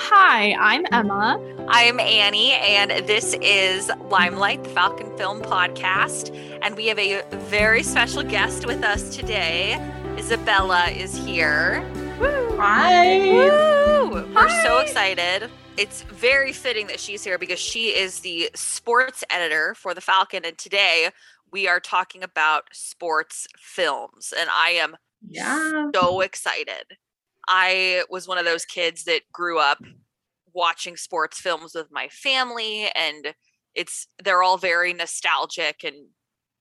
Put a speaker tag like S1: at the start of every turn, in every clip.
S1: Hi, I'm Emma.
S2: I'm Annie, and this is Limelight, the Falcon Film Podcast. And we have a very special guest with us today. Isabella is here.
S1: Woo.
S3: Hi.
S2: Woo! We're so excited. It's very fitting that she's here because she is the sports editor for the Falcon. And today we are talking about sports films. And I am
S3: Yeah.
S2: so excited. I was one of those kids that grew up watching sports films with my family and it's they're all very nostalgic and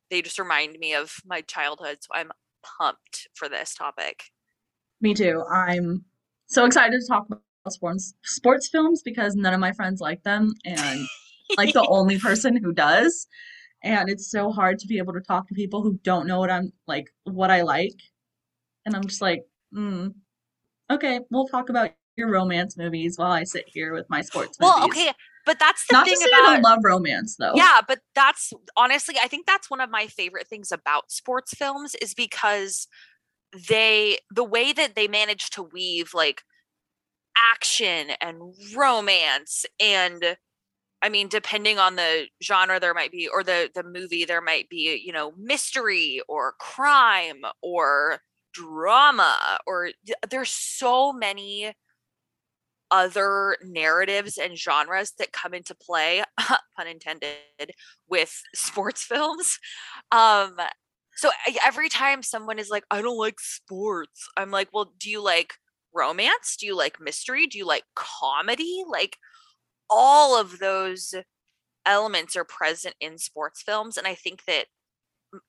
S2: they just remind me of my childhood so I'm pumped for this topic.
S3: Me too. I'm so excited to talk about sports sports films because none of my friends like them and like the only person who does. And it's so hard to be able to talk to people who don't know what I'm like what I like. And I'm just like, mm, okay, we'll talk about your romance movies while I sit here with my sports
S2: well,
S3: movies.
S2: okay, but that's the
S3: Not
S2: thing
S3: to say I don't love romance though.
S2: Yeah, but that's honestly, I think that's one of my favorite things about sports films is because they, the way that they manage to weave like action and romance and I mean, depending on the genre, there might be, or the the movie, there might be, you know, mystery or crime or drama, or there's so many other narratives and genres that come into play, pun intended, with sports films. Um, so every time someone is like, I don't like sports, I'm like, well, do you like romance? Do you like mystery? Do you like comedy? Like all of those elements are present in sports films. And I think that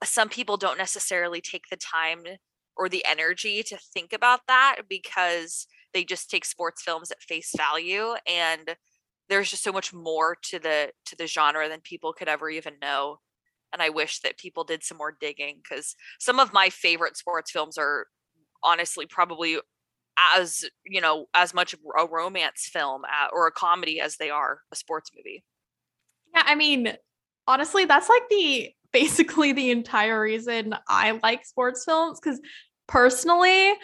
S2: some people don't necessarily take the time or the energy to think about that because they just take sports films at face value and there's just so much more to the to the genre than people could ever even know and i wish that people did some more digging because some of my favorite sports films are honestly probably as you know as much a romance film uh, or a comedy as they are a sports movie.
S1: Yeah, I mean, honestly, that's like the basically the entire reason I like sports films because personally,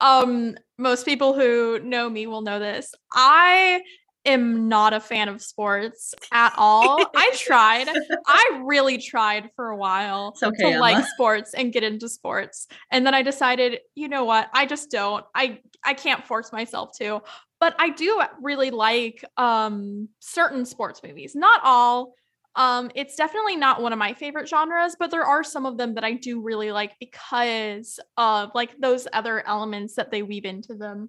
S1: um, most people who know me will know this. I am not a fan of sports at all. I tried. I really tried for a while
S3: okay,
S1: to like sports and get into sports. And then I decided, you know what? I just don't. I I can't force myself to. But I do really like um certain sports movies. Not all. Um it's definitely not one of my favorite genres, but there are some of them that I do really like because of like those other elements that they weave into them.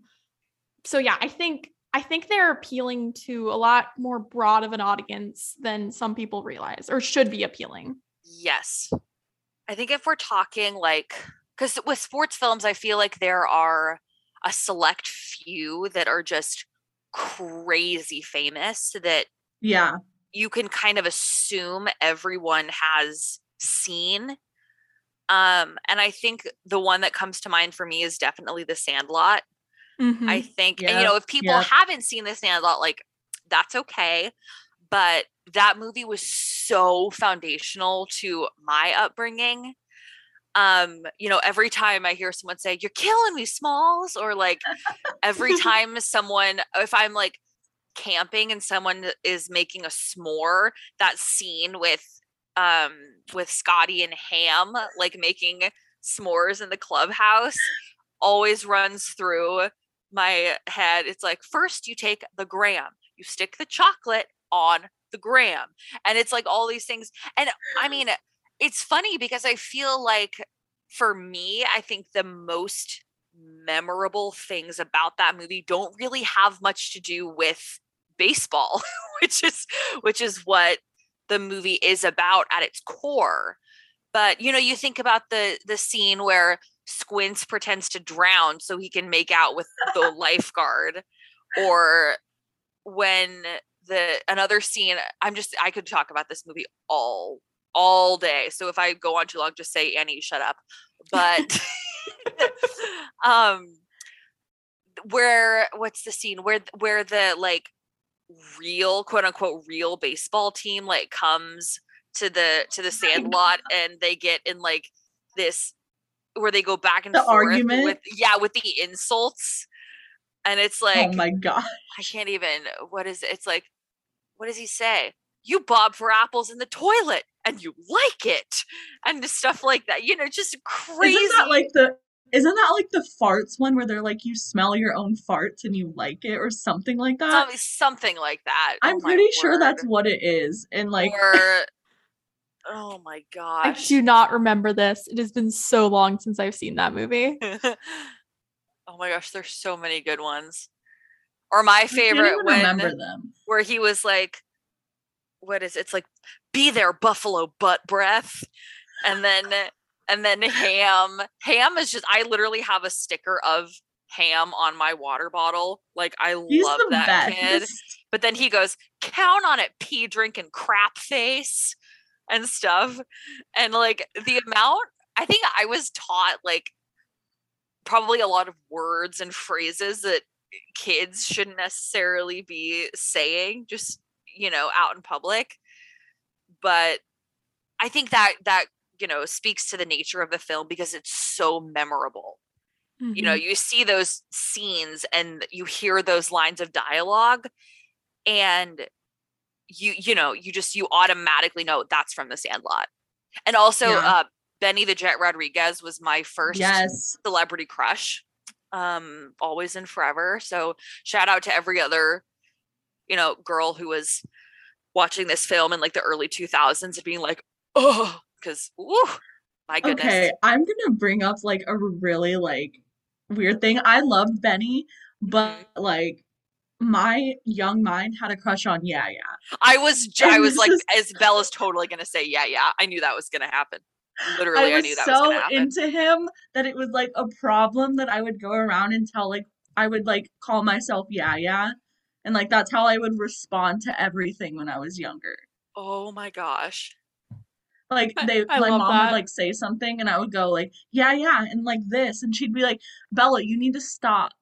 S1: So yeah, I think I think they're appealing to a lot more broad of an audience than some people realize or should be appealing.
S2: Yes. I think if we're talking like, because with sports films, I feel like there are a select few that are just crazy famous that
S3: Yeah.
S2: You can kind of assume everyone has seen. Um, and I think the one that comes to mind for me is definitely The Sandlot. I
S1: Mhm.
S2: think, and you know, if people
S3: yep.
S2: haven't seen The Sandlot, like that's okay. But that movie was so foundational to my upbringing. Um, you know, every time I hear someone say, You're killing me, Smalls, or like every time someone, if I'm like camping and someone is making a s'more, that scene with um with Scotty and Ham like making s'mores in the clubhouse always runs through my head. It's like first you take the gram, you stick the chocolate on the gram. And it's like all these things. And I mean, it's funny because I feel like for me, I think the most memorable things about that movie don't really have much to do with baseball, which is which is what the movie is about at its core. But you know, you think about the the scene where Squints pretends to drown so he can make out with the lifeguard, or when the another scene. I'm just I could talk about this movie all all day. So if I go on too long, just say Annie, shut up. But um where what's the scene where where the like real quote unquote real baseball team like comes to the to the sandlot and they get in like this where they go back and
S3: The
S2: forth
S3: argument?
S2: with yeah with the insults and it's like
S3: oh my god.
S2: I can't even. What is it? It's like, what does he say? You bob for apples in the toilet and you like it, and stuff like that. You know, just crazy.
S3: Isn't that like the isn't that like the farts one where they're like you smell your own farts and you like it or something like that?
S2: Some- something like that.
S3: Oh I'm
S2: Oh
S3: pretty sure that's what it is. And like
S2: or oh my
S1: god
S2: I
S1: do not remember this. It has been so long since I've seen that movie.
S2: oh my gosh, there's so many good ones. Or my
S3: I
S2: favorite
S3: even
S2: when
S3: remember them.
S2: where he was like, what is it? It's like, be there, buffalo butt breath. And then and then ham. Ham is just I literally have a sticker of ham on my water bottle. Like I
S3: He's
S2: love that
S3: best.
S2: kid. But then he goes, count on it, pee drinking crap face and stuff. And like the amount, I think I was taught like probably a lot of words and phrases that kids shouldn't necessarily be saying, just, you know, out in public. But I think that that, you know, speaks to the nature of the film because it's so memorable you know
S1: Mhm.
S2: you see those scenes and you hear those lines of dialogue and you you know you just you automatically know that's from the sandlot and also
S3: Yeah.
S2: uh benny the jet rodriguez was my first
S3: Yes.
S2: celebrity crush um always and forever so shout out to every other you know girl who was watching this film in like the early 2000s and being like oh because my goodness
S3: Okay, I'm gonna bring up like a really like weird thing. I loved Benny, but
S2: Mm-hmm.
S3: like my young mind had a crush on Yeah Yeah.
S2: I was I was like
S3: is-
S2: Isabella's totally gonna say yeah yeah I knew that was gonna happen literally
S3: I
S2: I,
S3: was
S2: knew that was
S3: so into him that it was like a problem that I would go around and tell like I would like call myself Yeah Yeah. And like that's how I would respond to everything when I was younger.
S2: oh my gosh
S3: Like they
S1: I
S3: my
S1: love
S3: mom
S1: that.
S3: would like say something and I would go like, Yeah, yeah, and like this and she'd be like, Bella, you need to stop.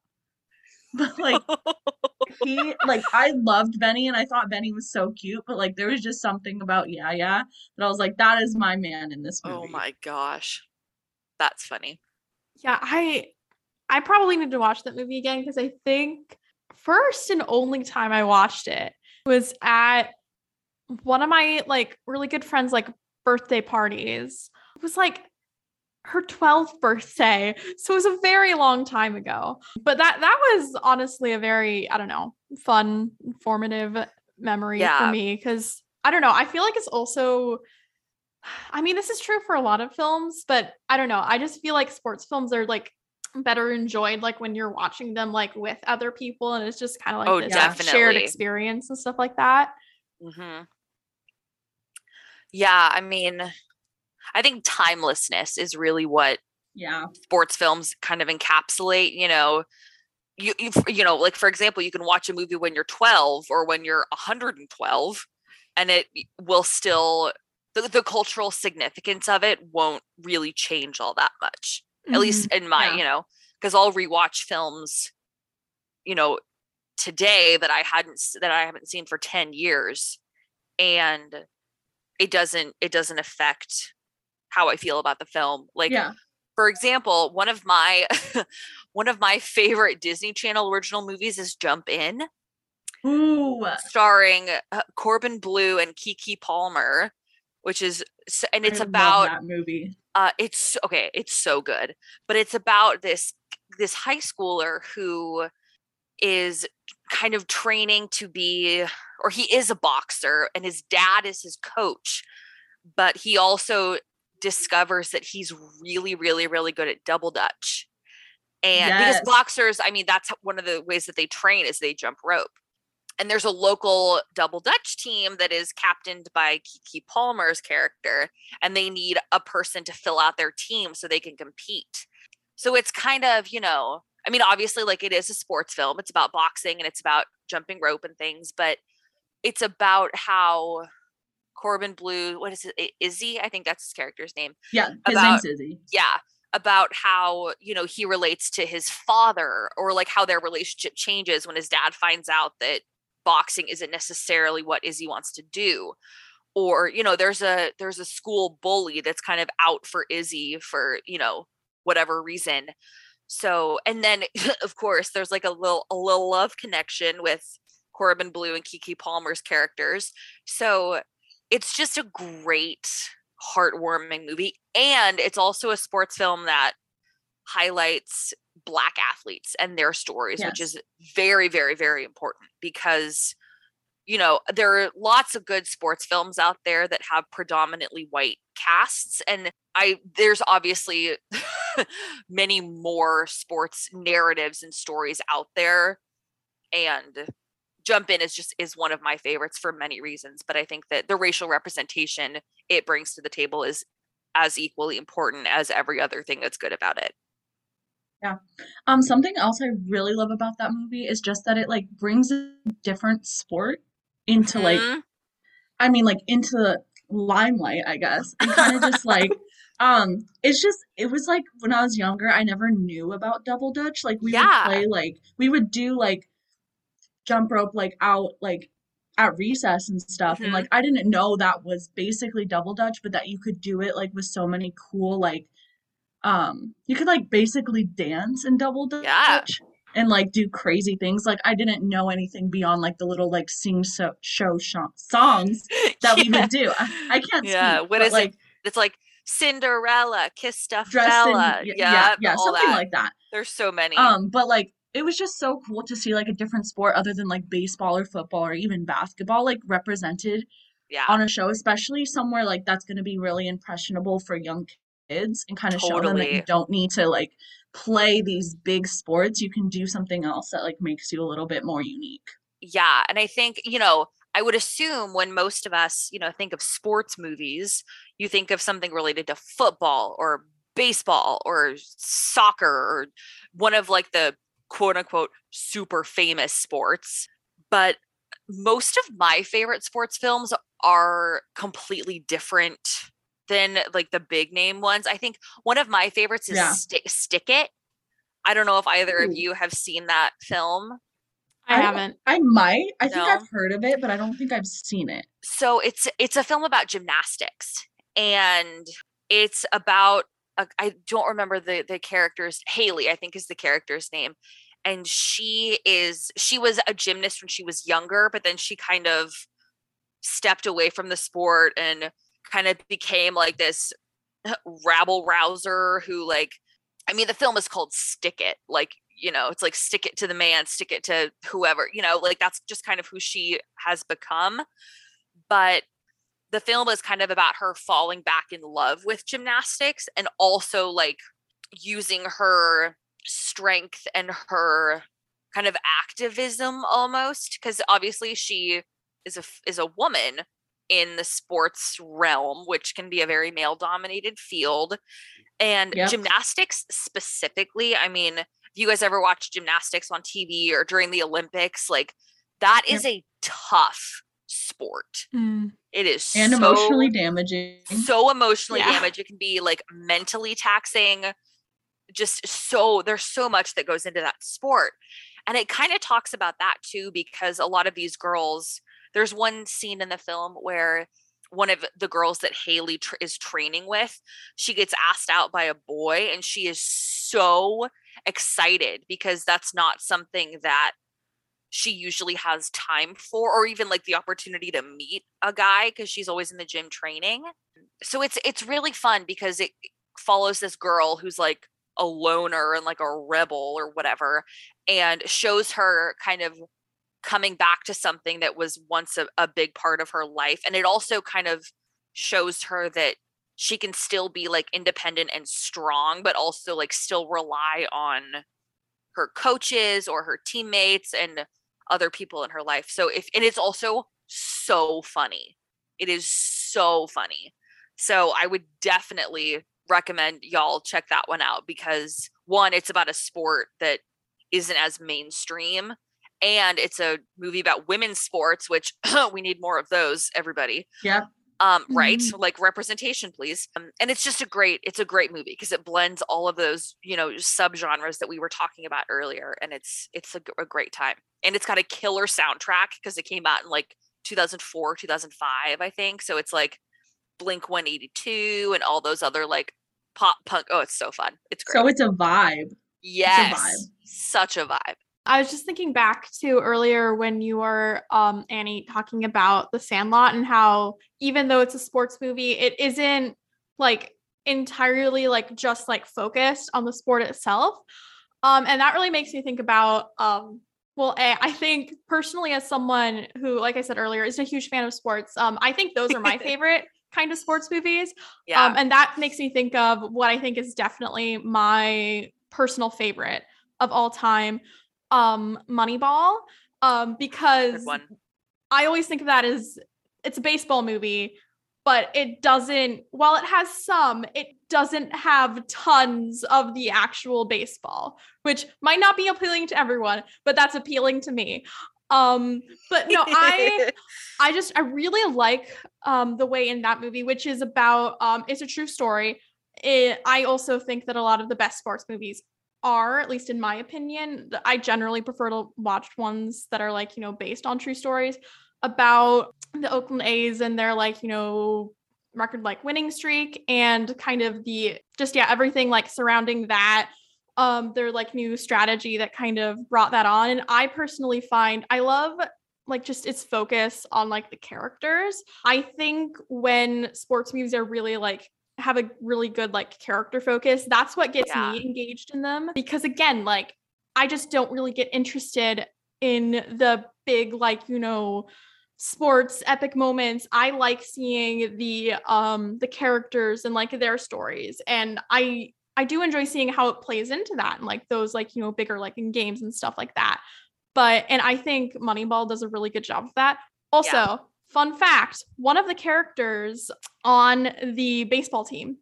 S3: But like he like I loved Benny and I thought Benny was so cute, but like there was just something about Yeah Yeah that I was like, that is my man in this oh movie.
S2: oh my gosh that's funny
S1: Yeah, I I probably need to watch that movie again because I think first and only time I watched it was at one of my like really good friends like birthday parties. It was like her 12th birthday. So it was a very long time ago. But that that was honestly a very, I don't know, fun, informative memory for me cuz I don't know, I feel like it's also I mean, this is true for a lot of films, but I don't know. I just feel like sports films are like better enjoyed like when you're watching them like with other people and it's just kind of like
S2: Oh,
S1: this shared experience and stuff like that.
S2: hmm yeah I mean I think timelessness is really what
S3: Yeah.
S2: sports films kind of encapsulate you know? You, you you know like for example you can watch a movie when you're 12 or when you're 112 and it will still the, the cultural significance of it won't really change all that much at least in my
S3: yeah.
S2: you know because i'll rewatch films you know today that i hadn't that i haven't seen for 10 years and it doesn't it doesn't affect how i feel about the film like
S3: yeah.
S2: for example, one of my one of my favorite Disney Channel original movies is Jump In,
S3: Ooh.
S2: starring uh, Corbin Bleu and Keke Palmer, which is and it's about
S3: that movie.
S2: uh it's okay, it's so good. But it's about this this high schooler who is kind of training to be or he is a boxer and his dad is his coach, but he also discovers that he's really really really good at double dutch. And
S3: Yes.
S2: because boxers, I mean that's one of the ways that they train is they jump rope. And there's a local double dutch team that is captained by Keke Palmer's character and they need a person to fill out their team so they can compete. So it's kind of, you know, I mean, obviously, like it is a sports film, it's about boxing and it's about jumping rope and things, but it's about how Corbin Bleu, what is it, Izzy? I think that's his character's name.
S3: Yeah, his
S2: about-
S3: name's Izzy.
S2: Yeah. About how, you know, he relates to his father or like how their relationship changes when his dad finds out that boxing isn't necessarily what Izzy wants to do. Or you know there's a there's a school bully that's kind of out for Izzy for you know whatever reason. So, and then of course there's like a little a little love connection with Corbin Bleu and Keke Palmer's characters. So, it's just a great heartwarming movie. And it's also a sports film that highlights black athletes and their stories yes. which is very very very important because you know there are lots of good sports films out there that have predominantly white casts and i there's obviously many more sports narratives and stories out there and jump in is just is one of my favorites for many reasons but i think that the racial representation it brings to the table is as equally important as every other thing that's good about it
S3: yeah. Um, something else I really love about that movie is just that it like brings a different sport into like
S2: Mhm.
S3: I mean like into the limelight, I guess. And kind of just like um it's just it was like when I was younger, I never knew about double dutch. Like we
S2: Yeah.
S3: would play like we would do like jump rope like out like at recess and stuff. And
S2: Mhm.
S3: like I didn't know that was basically double dutch, but that you could do it like with so many cool like um you could like basically dance in double dutch
S2: Yeah.
S3: and like do crazy things like i didn't know anything beyond like the little like sing so- show sh- songs that we
S2: Yeah.
S3: would do i, I can't
S2: Yeah,
S3: speak,
S2: what is it?
S3: like
S2: It's like Cinderella, Kiss
S3: dressed in
S2: Fella.
S3: yeah
S2: Yeah,
S3: yeah, something
S2: that.
S3: like that
S2: There's so many.
S3: um but like it was just so cool to see like a different sport other than like baseball or football or even basketball like represented
S2: yeah.
S3: on a show especially somewhere like that's going to be really impressionable for young kids and kind of show them that you don't need to like play these big sports you can do something else that like makes you a little bit more unique.
S2: Yeah and i think you know i would assume when most of us you know think of sports movies you think of something related to football or baseball or soccer or one of like the quote unquote super famous sports but most of my favorite sports films are completely different than like the big name ones i think one of my favorites is
S3: Yeah.
S2: Sti- stick it i don't know if either of you have seen that film
S1: I,
S3: I
S1: haven't.
S3: I might. I think I've heard of it, but I don't think I've seen it.
S2: so it's it's a film about gymnastics and it's about I I don't remember the the character's Haley I think is the character's name and she is she was a gymnast when she was younger but then she kind of stepped away from the sport and kind of became like this uh, rabble rouser who like I mean the film is called Stick It like you know it's like stick it to the man stick it to whoever you know like that's just kind of who she has become. But the film is kind of about her falling back in love with gymnastics and also like using her strength and her kind of activism almost because obviously she is a is a woman in the sports realm which can be a very male dominated field and
S3: Yep.
S2: gymnastics specifically i mean if you guys ever watch gymnastics on tv or during the olympics like that
S3: Yep.
S2: is a tough sport
S1: Mm.
S2: it is
S3: And
S2: so,
S3: emotionally damaging.
S2: so emotionally
S1: Yeah.
S2: damaged. It can be like mentally taxing. Just so there's so much that goes into that sport. And it kind of talks about that too, because a lot of these girls, there's one scene in the film where one of the girls that Haley tr- is training with, she gets asked out by a boy and she is so excited because that's not something that she usually has time for or even like the opportunity to meet a guy because she's always in the gym training. So it's it's really fun because it follows this girl who's like a loner and like a rebel or whatever and shows her kind of coming back to something that was once a, a big part of her life and it also kind of shows her that she can still be like independent and strong but also like still rely on her coaches or her teammates and other people in her life. So if and it's also so funny. It is so funny. So I would definitely recommend y'all check that one out because one, it's about a sport that isn't as mainstream and it's a movie about women's sports which we need more of those everybody
S3: Yeah.
S2: um right
S1: Mhm.
S2: like representation please um, and it's just a great it's a great movie because it blends all of those you know subgenres that we were talking about earlier and it's it's a great time and it's got a killer soundtrack because it came out in like 2004 2005 i think so it's like blink 182 and all those other like pop punk oh it's so fun it's great
S3: So it's a vibe.
S2: Yes. Such a vibe.
S1: I was just thinking back to earlier when you were um Annie talking about the Sandlot and how even though it's a sports movie, it isn't like entirely like just like focused on the sport itself. Um and that really makes me think about um well, A, I think personally as someone who like I said earlier is a huge fan of sports, um I think those are my favorite kind of sports movies.
S2: Yeah.
S1: Um and that makes me think of what I think is definitely my personal favorite of all time um Moneyball um because I always think of that as it's a baseball movie but it doesn't while it has some it doesn't have tons of the actual baseball which might not be appealing to everyone but that's appealing to me. Um but no I I just I really like um the way in that movie which is about um it's a true story. It, I also think that a lot of the best sports movies are, at least in my opinion. I generally prefer to watch ones that are like, you know, based on true stories about the Oakland A's and their like, you know, record like winning streak and kind of the just yeah, everything like surrounding that. Um, their like new strategy that kind of brought that on. And I personally find I love like just its focus on like the characters. I think when sports movies are really like have a really good like character focus, that's what gets
S2: Yeah.
S1: me engaged in them. Because again, like I just don't really get interested in the big like, you know, sports epic moments. I like seeing the um the characters and like their stories. And I I do enjoy seeing how it plays into that and like those like, you know, bigger like in games and stuff like that. But and I think Moneyball does a really good job of that. Also, fun fact, one of the characters on the baseball team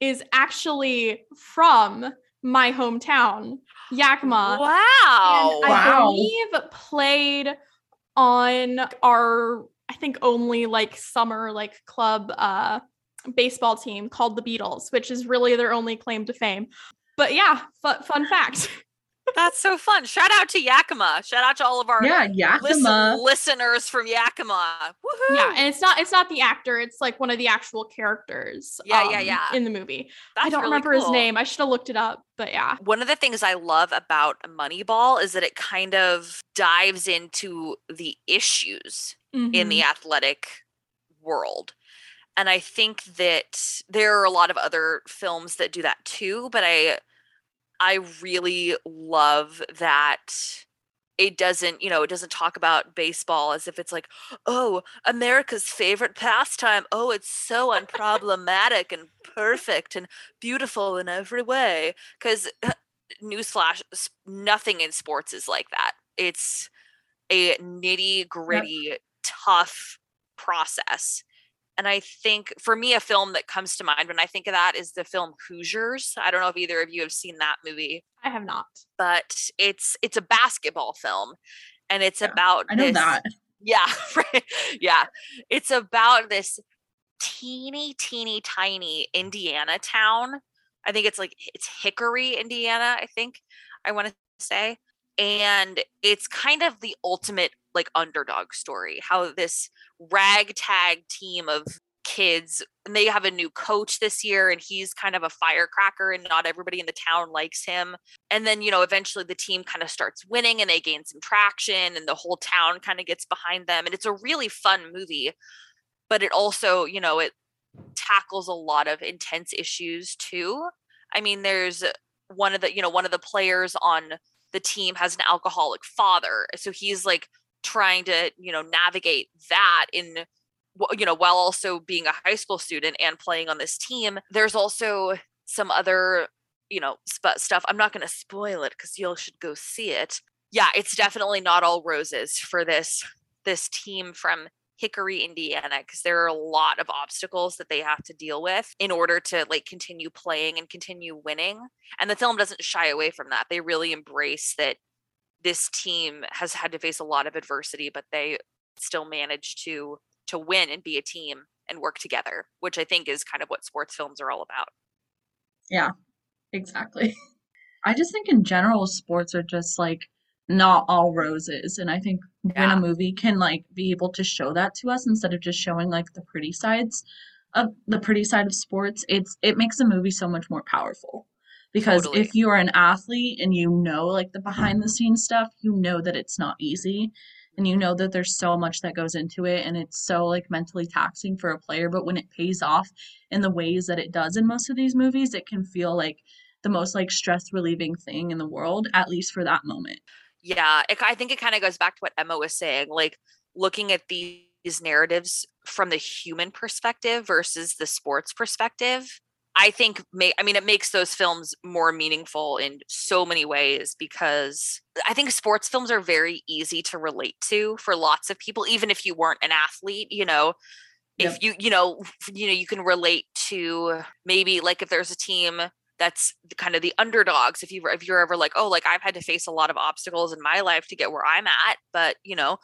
S1: is actually from my hometown, Yakima.
S2: Wow.
S1: And I
S3: Wow.
S1: believe played on our I think only like summer like club uh baseball team called the Beatles, which is really their only claim to fame. But yeah, fu- fun fact.
S2: That's so fun. Shout out to Yakima. Shout out to all of our
S3: Yeah,
S2: listen-
S3: Yakima.
S2: listeners from Yakima. Woohoo.
S1: yeah, and it's not it's not the actor, it's like one of the actual characters.
S2: Yeah, yeah,
S1: um,
S2: yeah.
S1: In the movie.
S2: That's
S1: I don't
S2: really
S1: remember his name. I should have looked it up, but yeah.
S2: One of the things I love about Moneyball is that it kind of dives into the issues in
S1: Mhm.
S2: the athletic world. And I think that there are a lot of other films that do that too, but I I really love that it doesn't, you know, it doesn't talk about baseball as if it's like, oh, America's favorite pastime. Oh, it's so unproblematic and perfect and beautiful in every way. Because newsflash, nothing in sports is like that. It's a nitty gritty, tough process. And I think for me, a film that comes to mind when I think of that is the film Hoosiers. I don't know if either of you have seen that movie,
S1: I have not.
S2: but it's it's a basketball film, and it's
S3: Yeah,
S2: about
S3: I know
S2: this-
S3: that.
S2: yeah, right. Yeah. It's about this teeny, teeny, tiny Indiana town. I think it's like it's Hickory, Indiana, I think I want to say. And it's kind of the ultimate like underdog story. How this ragtag team of kids and they have a new coach this year and he's kind of a firecracker and not everybody in the town likes him and then you know eventually the team kind of starts winning and they gain some traction and the whole town kind of gets behind them and it's a really fun movie but it also you know it tackles a lot of intense issues too i mean there's one of the you know one of the players on the team has an alcoholic father so he's like trying to you know navigate that in you know while also being a high school student and playing on this team. There's also some other you know sp- stuff. I'm not going to spoil it because you all should go see it. Yeah it's definitely not all roses for this this team from hickory indiana because there are a lot of obstacles that they have to deal with in order to like continue playing and continue winning. And the film doesn't shy away from that. They really embrace that this team has had to face a lot of adversity but they still manage to to win and be a team and work together which i think is kind of what sports films are all about Yeah,
S3: Exactly. I just think in general, sports are just like not all roses. And I think when a movie can like be able to show that to us instead of just showing like the pretty sides of the pretty side of sports, it's it makes a movie so much more powerful. Because
S2: Totally.
S3: if you are an athlete and you know like the behind the scenes stuff, you know that it's not easy and you know that there's so much that goes into it and it's so like mentally taxing for a player, but when it pays off in the ways that it does in most of these movies, it can feel like the most like stress relieving thing in the world, at least for that moment.
S2: Yeah, it, I think it kind of goes back to what Emma was saying, like looking at these narratives from the human perspective versus the sports perspective. I think may I mean it makes those films more meaningful in so many ways because I think sports films are very easy to relate to for lots of people even if you weren't an athlete, you know. If you you know, you know you can relate to maybe like if there's a team that's kind of the underdogs if you if you're ever like oh like I've had to face a lot of obstacles in my life to get where I'm at but you know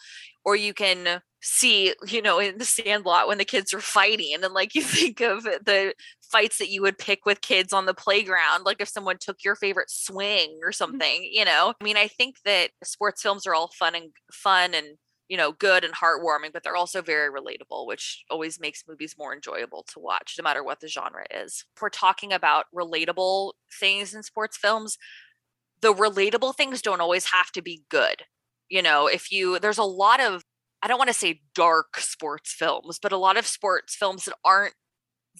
S2: or you can see you know in the sandlot when the kids are fighting and like you think of the fights that you would pick with kids on the playground like if someone took your favorite swing or mm. something you know? I mean i think that sports films are all fun and fun and you know good and heartwarming but they're also very relatable which always makes movies more enjoyable to watch no matter what the genre is. If we're talking about relatable things in sports films the relatable things don't always have to be good you know? If you there's a lot of i don't want to say dark sports films but a lot of sports films that aren't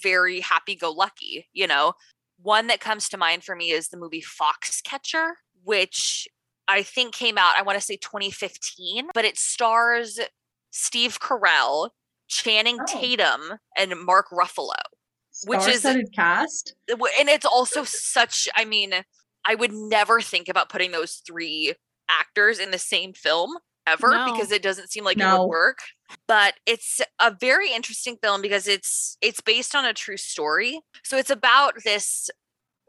S2: very happy go lucky you know one that comes to mind for me is the movie foxcatcher which i think came out i want to say 2015 but it stars steve carell channing
S3: Oh.
S2: tatum and mark ruffalo Which is-
S3: cast.
S2: and it's also such i mean i would never think about putting those three actors in the same film ever
S1: No.
S2: because it doesn't seem like it would work but it's a very interesting film because it's it's based on a true story. So it's about this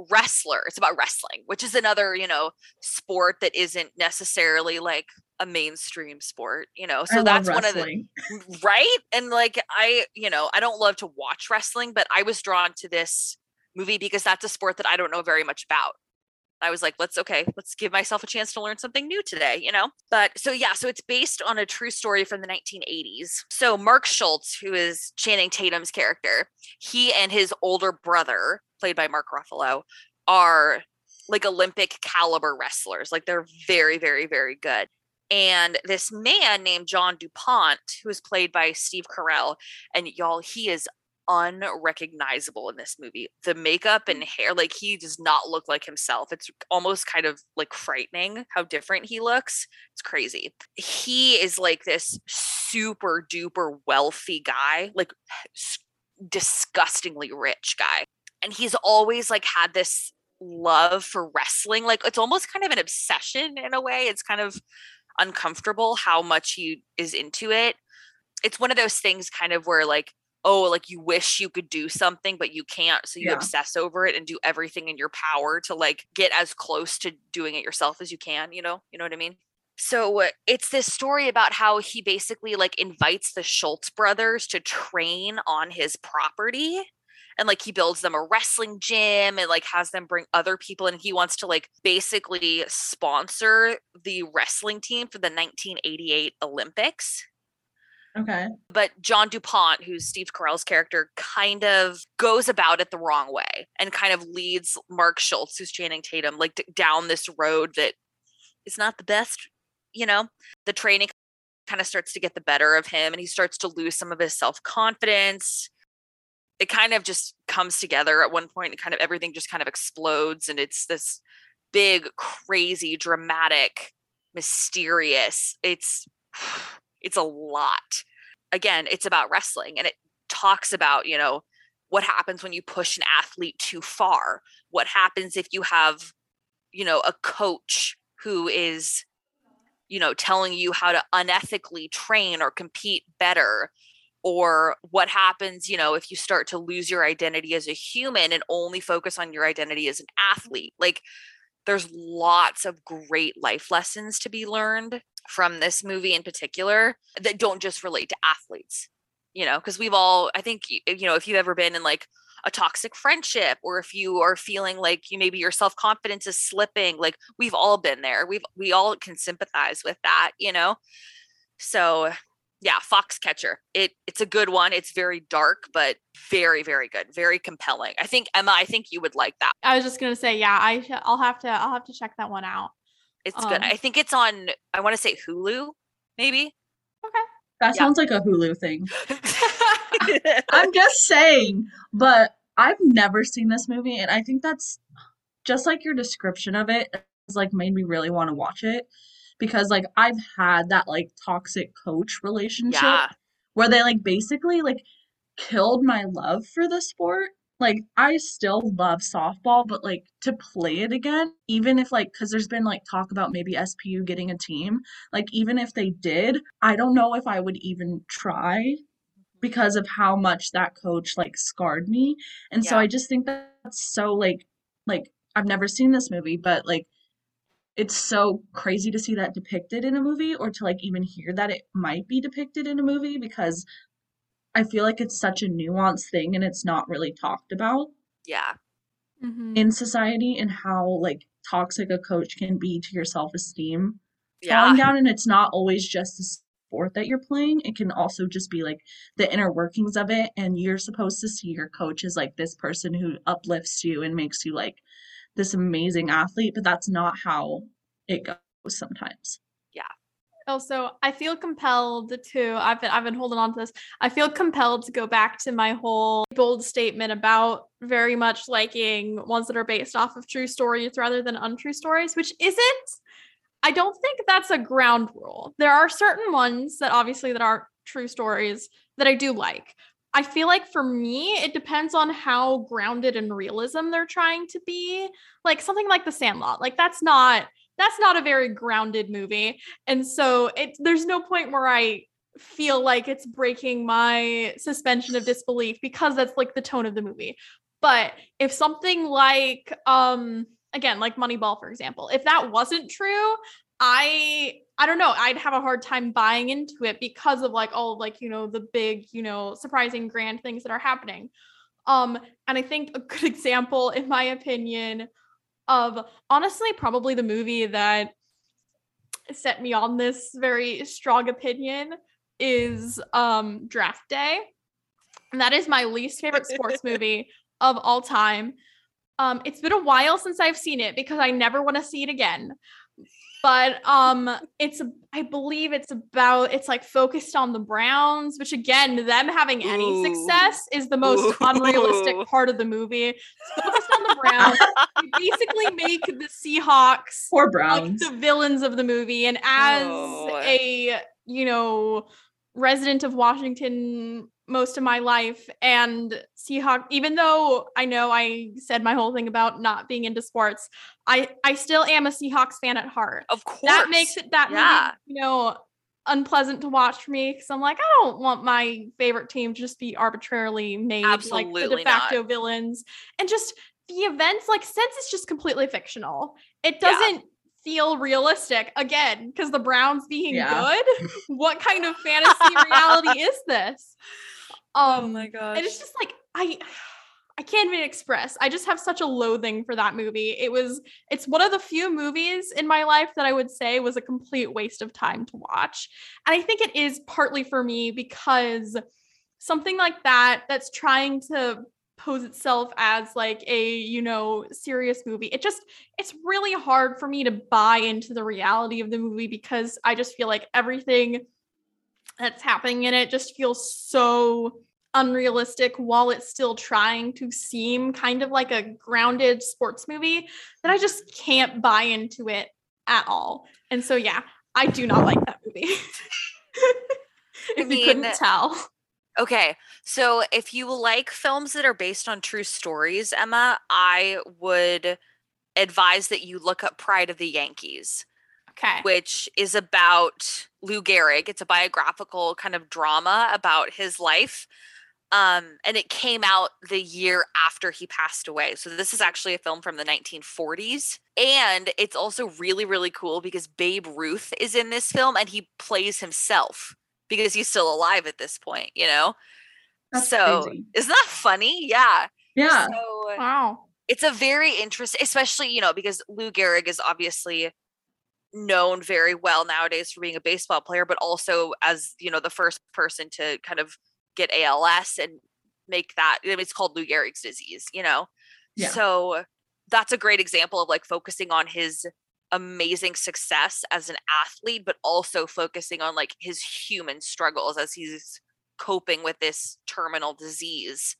S2: wrestler it's about wrestling which is another you know sport that isn't necessarily like a mainstream sport you know? So that's one of the right? And like i you know i don't love to watch wrestling but i was drawn to this movie because that's a sport that i don't know very much about i was like let's okay let's give myself a chance to learn something new today you know? But so yeah so it's based on a true story from the 1980s so mark schultz who is channing tatum's character he and his older brother played by mark ruffalo are like olympic caliber wrestlers. Like they're very very very good. And this man named John DuPont, who is played by Steve Carell, and y'all, he is unrecognizable in this movie. The makeup and mm. hair, like he does not look like himself. It's almost kind of like frightening how different he looks. It's crazy. He is like this super duper wealthy guy, like disgustingly rich guy. And he's always like had this love for wrestling. Like it's almost kind of an obsession in a way. It's kind of uncomfortable how much he is into it. It's one of those things kind of where like oh like you wish you could do something but you can't so you
S3: Yeah.
S2: obsess over it and do everything in your power to like get as close to doing it yourself as you can, you know? You know what I mean? So it's this story about how he basically like invites the Schultz brothers to train on his property and like he builds them a wrestling gym and like has them bring other people and he wants to like basically sponsor the wrestling team for the 1988 Olympics
S3: Okay.
S2: but John DuPont, who's Steve Carell's character, kind of goes about it the wrong way and kind of leads Mark Schultz, who's Channing Tatum, like d- down this road that is not the best. You know, the training kind of starts to get the better of him and he starts to lose some of his self confidence. It kind of just comes together at one point and kind of everything just kind of explodes and it's this big, crazy, dramatic, mysterious. It's it's a lot again, it's about wrestling and it talks about, you know, what happens when you push an athlete too far? What happens if you have, you know, a coach who is, you know, telling you how to unethically train or compete better? Or what happens, you know, if you start to lose your identity as a human and only focus on your identity as an athlete? Like, there's lots of great life lessons to be learned from this movie in particular that don't just relate to athletes you know because we've all i think you know if you've ever been in like a toxic friendship or if you are feeling like you maybe your self-confidence is slipping like we've all been there. We've we all can sympathize with that you know? So yeah, Foxcatcher. It it's a good one. It's very dark, but very very good, very compelling. I think Emma, I think you would like that.
S1: I was just gonna say, yeah, I sh- I'll have to I'll have to check that one out.
S2: It's good.
S1: Um,
S2: I think it's on. I want to say Hulu, maybe. Okay.
S3: That
S2: Yeah.
S3: sounds like a Hulu thing. I'm just saying, but I've never seen this movie, and I think that's just like your description of it has like made me really want to watch it because like I've had that like toxic coach relationship
S2: yeah,
S3: where they like basically like killed my love for the sport. Like I still love softball, but like to play it again, even if like because there's been like talk about maybe SPU getting a team, like even if they did, I don't know if I would even try because of how much that coach like scarred me. And so I just think that's so like like I've never seen this movie, but like it's so crazy to see that depicted in a movie or to like even hear that it might be depicted in a movie because I feel like it's such a nuanced thing and it's not really talked about
S2: yeah,
S1: Mhm.
S3: in society and how like toxic a coach can be to your self-esteem
S2: yeah.
S3: falling down and it's not always just the sport that you're playing it can also just be like the inner workings of it and you're supposed to see your coach as like this person who uplifts you and makes you like this amazing athlete but that's not how it goes sometimes Yeah.
S1: Also, I feel compelled to I've been I've been holding on to this. I feel compelled to go back to my whole bold statement about very much liking ones that are based off of true stories rather than untrue stories, which isn't I don't think that's a ground rule. There are certain ones that obviously that are true stories that I do like. I feel like for me, it depends on how grounded in realism they're trying to be. Like something like The Sandlot. Like that's not that's not a very grounded movie. And so it there's no point where I feel like it's breaking my suspension of disbelief because that's like the tone of the movie. But if something like um again like Moneyball for example, if that wasn't true, I I don't know, I'd have a hard time buying into it because of like all of like, you know, the big, you know, surprising grand things that are happening. Um and I think a good example in my opinion of honestly probably the movie that set me on this very strong opinion is um Draft Day. And that is my least favorite sports movie of all time. Um it's been a while since I've seen it because I never want to see it again. But um it's I believe it's about it's like focused on the Browns, which again, them having any
S2: Ooh.
S1: success is the most
S2: Ooh.
S1: unrealistic part of the movie. It's focused on the Browns. They basically make the Seahawks
S3: poor
S1: like
S3: browns
S1: the villains of the movie and as
S2: Oh.
S1: a you know resident of washington most of my life and seahawk even though i know i said my whole thing about not being into sports i i still am a seahawks fan at heart
S2: Of course.
S1: that makes it that
S2: Yeah.
S1: movie you know unpleasant to watch for me because i'm like i don't want my favorite team to just be arbitrarily made like the de facto villains and just the events like since it's just completely fictional it doesn't feel realistic again because the browns being
S3: Yeah.
S1: good what kind of fantasy reality is this um
S2: Oh my gosh.
S1: and it's just like i i can't even express. I just have such a loathing for that movie. It was it's one of the few movies in my life that i would say was a complete waste of time to watch. And i think it is partly for me because something like that that's trying to pose itself as like a you know serious movie it just it's really hard for me to buy into the reality of the movie because i just feel like everything that's happening in it just feels so unrealistic while it's still trying to seem kind of like a grounded sports movie that I just can't buy into it at all. And so yeah, I do not like that movie. if you couldn't tell.
S2: Okay, so if you like films that are based on true stories, Emma, I would advise that you look up Pride of the Yankees,
S1: Okay.
S2: which is about Lou Gehrig. It's a biographical kind of drama about his life. Um, and it came out the year after he passed away. So this is actually a film from the 1940s. And it's also really, really cool because Babe Ruth is in this film and he plays himself because he's still alive at this point, you know?
S3: That's
S2: so
S3: crazy.
S2: isn't that funny? Yeah.
S3: yeah
S2: So
S1: Wow.
S2: it's a very interesting, especially, you know, because Lou Gehrig is obviously known very well nowadays for being a baseball player, but also as you know the first person to kind of get ALS and make that. I mean, it's called Lou Gehrig's disease, you know.
S3: Yeah.
S2: So that's a great example of like focusing on his amazing success as an athlete, but also focusing on like his human struggles as he's coping with this terminal disease.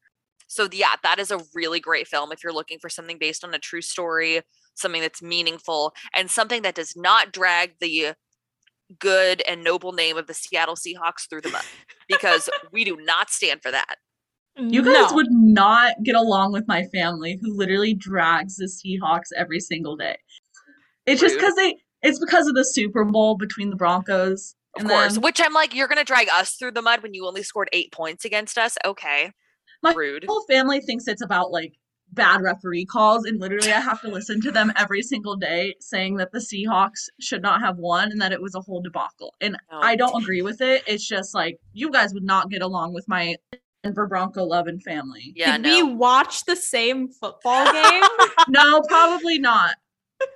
S2: So yeah, that is a really great film if you're looking for something based on a true story, something that's meaningful, and something that does not drag the good and noble name of the Seattle Seahawks through the mud because we do not stand for that.
S3: You guys
S1: No.
S3: would not get along with my family who literally drags the Seahawks every single day. It's just because they it's because of the Super Bowl between the Broncos.
S2: Of course,
S3: them.
S2: which I'm like, you're gonna drag us through the mud when you only scored eight points against us. Okay,
S3: My
S2: rude.
S3: whole family thinks it's about like bad referee calls and literally I have to listen to them every single day saying that the Seahawks should not have won and that it was a whole debacle. And
S2: No.
S3: I don't agree with it. It's just like you guys would not get along with my Denver Bronco love and family.
S2: Yeah,
S1: Did we watch the same football game?
S3: No, probably not.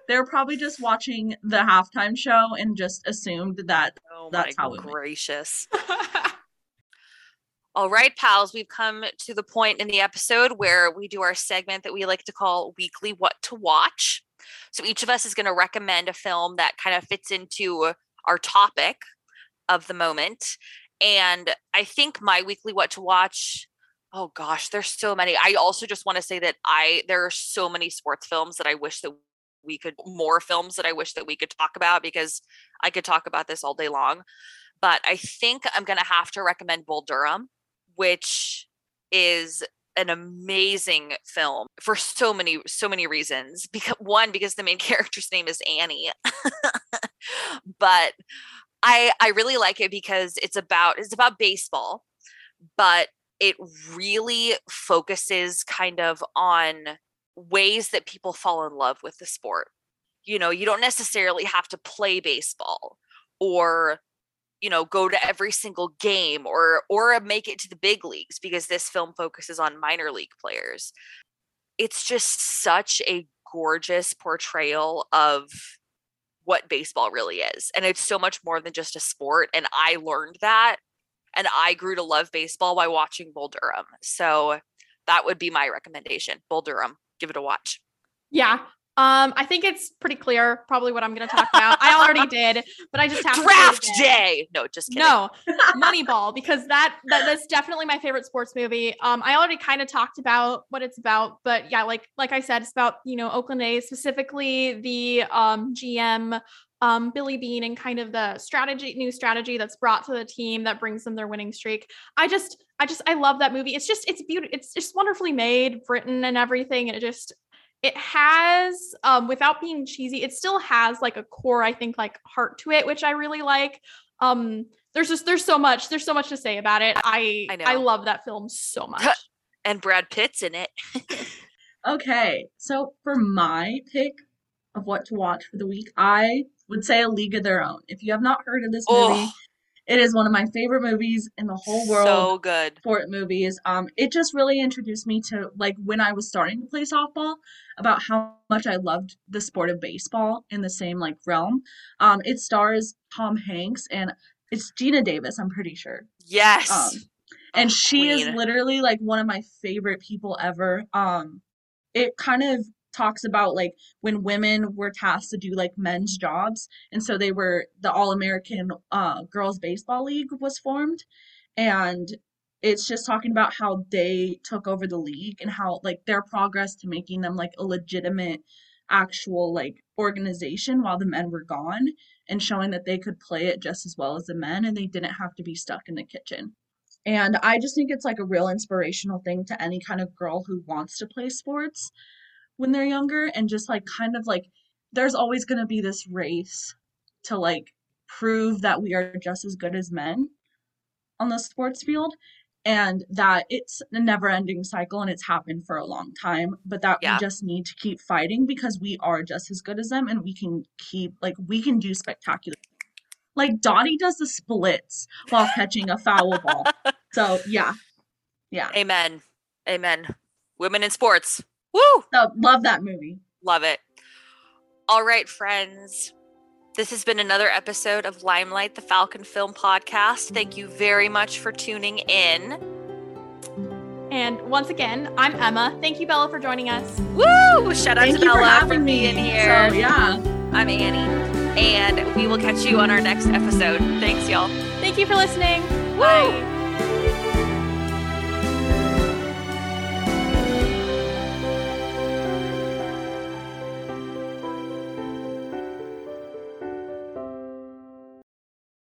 S3: They're probably just watching the halftime show and just assumed that
S2: Oh
S3: That's
S2: my
S3: how it went.
S2: gracious. All right, pals, we've come to the point in the episode where we do our segment that we like to call weekly what to watch. So each of us is going to recommend a film that kind of fits into our topic of the moment. And I think my weekly what to watch oh gosh, there's so many. I also just want to say that I there are so many sports films that I wish that we could more films that I wish that we could talk about because I could talk about this all day long. But I think I'm going to have to recommend Bull Durham, which is an amazing film for so many so many reasons. Because one because the main character's name is Annie. But I I really like it because it's about it's about baseball but it really focuses kind of on ways that people fall in love with the sport. You know you don't necessarily have to play baseball or you know go to every single game or or make it to the big leagues because this film focuses on minor league players. It's just such a gorgeous portrayal of what baseball really is and it's so much more than just a sport and i learned that and i grew to love baseball by watching bull durham. So that would be my recommendation. Bull durham give it a watch.
S1: Yeah. Um, I think it's pretty clear probably what I'm gonna talk about. I already did, but I just have to
S2: draft day no just kidding
S1: No, Moneyball, because that, that that's definitely my favorite sports movie. Um, I already kind of talked about what it's about, but yeah, like like I said, it's about you know Oakland A's, specifically the um GM um Billy Beane and kind of the strategy, new strategy that's brought to the team that brings them their winning streak. I just I just I love that movie. It's just it's beautiful. It's just wonderfully made, written, and everything, and it just it has um without being cheesy it still has like a core i think like heart to it which i really like um there's just there's so much there's so much to say about it i
S2: I know.
S1: i love that film so much
S2: and brad pitt's in it
S3: Okay, so for my pick of what to watch for the week, I would say A League of Their Own. If you have not heard of this movie,
S2: oh
S3: it is one of my favorite movies in the whole world.
S2: so good
S3: sport movies. Um, it just really introduced me to like when I was starting to play softball about how much I loved the sport of baseball in the same like realm. Um, it stars Tom Hanks and it's Geena Davis, I'm pretty sure.
S2: yes
S3: Um, and
S2: Oh,
S3: she is literally like one of my favorite people ever. Um, it kind of talks about like when women were tasked to do like men's jobs, and so they were the All American uh, Girls Baseball League was formed, and it's just talking about how they took over the league and how like their progress to making them like a legitimate actual like organization while the men were gone and showing that they could play it just as well as the men and they didn't have to be stuck in the kitchen. And I just think it's like a real inspirational thing to any kind of girl who wants to play sports when they're younger and just like kind of like there's always going to be this race to like prove that we are just as good as men on the sports field and that it's a never ending cycle and it's happened for a long time but that
S2: Yeah.
S3: we just need to keep fighting because we are just as good as them and we can keep like we can do spectacular like Dottie does the splits while catching a foul ball. So yeah. Yeah.
S2: Amen. Amen. Women in sports. Woo!
S3: So love that movie.
S2: Love it. All right, friends. This has been another episode of Limelight, the Falcon Film Podcast. Thank you very much for tuning in.
S1: And once again, I'm Emma. Thank you, Bella, for joining us.
S2: Woo! Shout out
S3: Thank
S2: to
S3: you for
S2: Bella for, being
S3: me.
S2: here.
S3: So yeah.
S2: I'm Annie. And we will catch you on our next episode. Thanks, y'all.
S1: Thank you for listening.
S2: Bye.